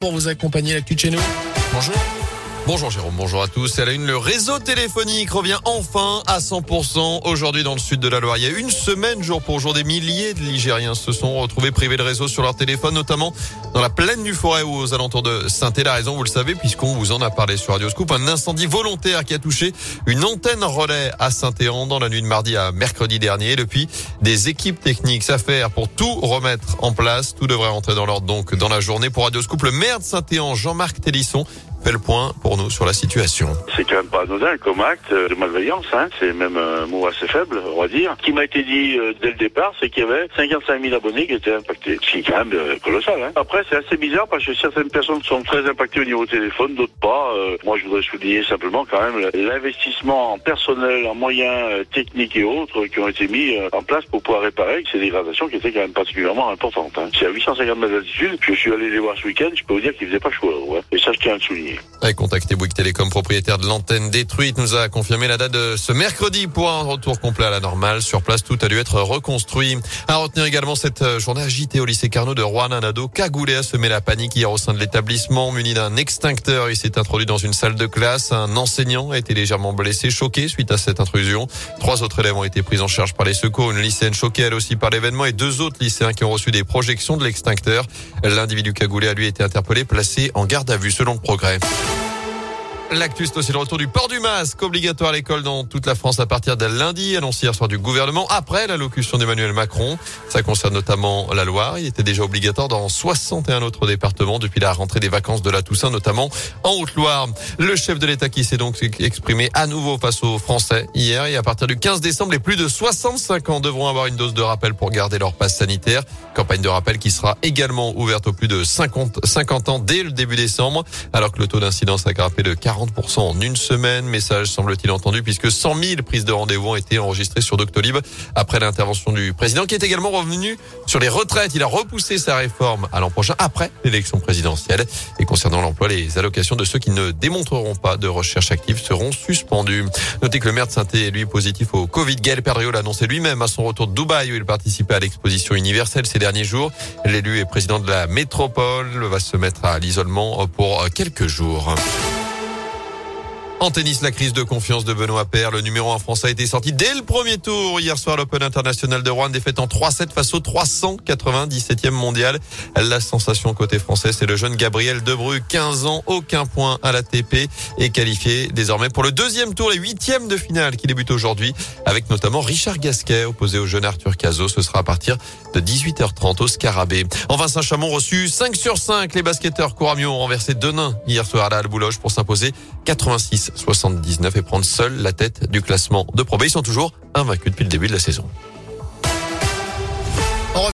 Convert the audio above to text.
pour vous accompagner l'actu de chez nous. Bonjour. Bonjour Jérôme, bonjour à tous. À la une, le réseau téléphonique revient enfin à 100% aujourd'hui dans le sud de la Loire. Il y a une semaine, jour pour jour, des milliers de Ligériens se sont retrouvés privés de réseau sur leur téléphone, notamment dans la plaine du Forêt ou aux alentours de saint La raison, vous le savez, puisqu'on vous en a parlé sur Radio Scoop. Un incendie volontaire qui a touché une antenne relais à Saint-Éan dans la nuit de mardi à mercredi dernier. Depuis, des équipes techniques s'affairent pour tout remettre en place. Tout devrait rentrer dans l'ordre donc dans la journée. Pour Radio Scoop, le maire de Saint-Éan, Jean-Marc Télisson, fait le point pour nous sur la situation. C'est quand même pas anodin comme acte de malveillance, hein. c'est même un mot assez faible, on va dire. Ce qui m'a été dit euh, dès le départ, c'est qu'il y avait 55 000 abonnés qui étaient impactés, ce qui est quand même euh, colossal. Hein. Après, c'est assez bizarre parce que certaines personnes sont très impactées au niveau téléphone, d'autres pas. Euh, moi, je voudrais souligner simplement quand même l'investissement en personnel, en moyens techniques et autres qui ont été mis en place pour pouvoir réparer ces dégradations qui étaient quand même particulièrement importantes. Hein. C'est à 850 mètres d'altitude, je suis allé les voir ce week-end, je peux vous dire qu'il faisait pas chaud. Ouais. Et ça, je tiens à le souligner. Bouygues Télécom, propriétaire de l'antenne détruite, nous a confirmé la date de ce mercredi pour un retour complet à la normale. Sur place, tout a dû être reconstruit. À retenir également cette euh, journée agitée au lycée Carnot de Rouen. Un ado cagoulé a semé la panique hier au sein de l'établissement. Muni d'un extincteur, il s'est introduit dans une salle de classe. Un enseignant a été légèrement blessé, choqué suite à cette intrusion. Trois autres élèves ont été pris en charge par les secours. Une lycéenne choquée elle aussi par l'événement et deux autres lycéens qui ont reçu des projections de l'extincteur. L'individu cagoulé a lui été interpellé, placé en garde à vue selon le progrès. L'actu, c'est aussi le retour du port du masque obligatoire à l'école dans toute la France à partir de lundi, annoncé hier soir du gouvernement après l'allocution d'Emmanuel Macron. Ça concerne notamment la Loire. Il était déjà obligatoire dans 61 autres départements depuis la rentrée des vacances de la Toussaint, notamment en Haute-Loire. Le chef de l'État qui s'est donc exprimé à nouveau face aux Français hier et à partir du 15 décembre, les plus de 65 ans devront avoir une dose de rappel pour garder leur passe sanitaire. Campagne de rappel qui sera également ouverte aux plus de 50, 50 ans dès le début décembre, alors que le taux d'incidence a grimpé de 40 en une semaine. Message semble-t-il entendu puisque 100 000 prises de rendez-vous ont été enregistrées sur Doctolib après l'intervention du président qui est également revenu sur les retraites. Il a repoussé sa réforme à l'an prochain après l'élection présidentielle. Et concernant l'emploi, les allocations de ceux qui ne démontreront pas de recherche active seront suspendues. Notez que le maire de saint est lui positif au Covid. Gaël Perdriot l'a annoncé lui-même à son retour de Dubaï où il participait à l'exposition universelle ces derniers jours. L'élu et président de la métropole va se mettre à l'isolement pour quelques jours. En tennis, la crise de confiance de Benoît Paire. Le numéro 1 français a été sorti dès le premier tour. Hier soir, l'Open International de Rouen, défaite en 3-7 face au 397e mondial. La sensation côté français, c'est le jeune Gabriel Debru, 15 ans, aucun point à la TP et qualifié désormais pour le deuxième tour, les huitièmes de finale qui débute aujourd'hui avec notamment Richard Gasquet opposé au jeune Arthur Cazot. Ce sera à partir de 18h30 au Scarabée. En Vincent Chamon reçu 5 sur 5. Les basketteurs Couramio ont renversé Denain hier soir à la Boulogne pour s'imposer 86 79 et prendre seul la tête du classement de Pro Ils sont toujours invaincus depuis le début de la saison.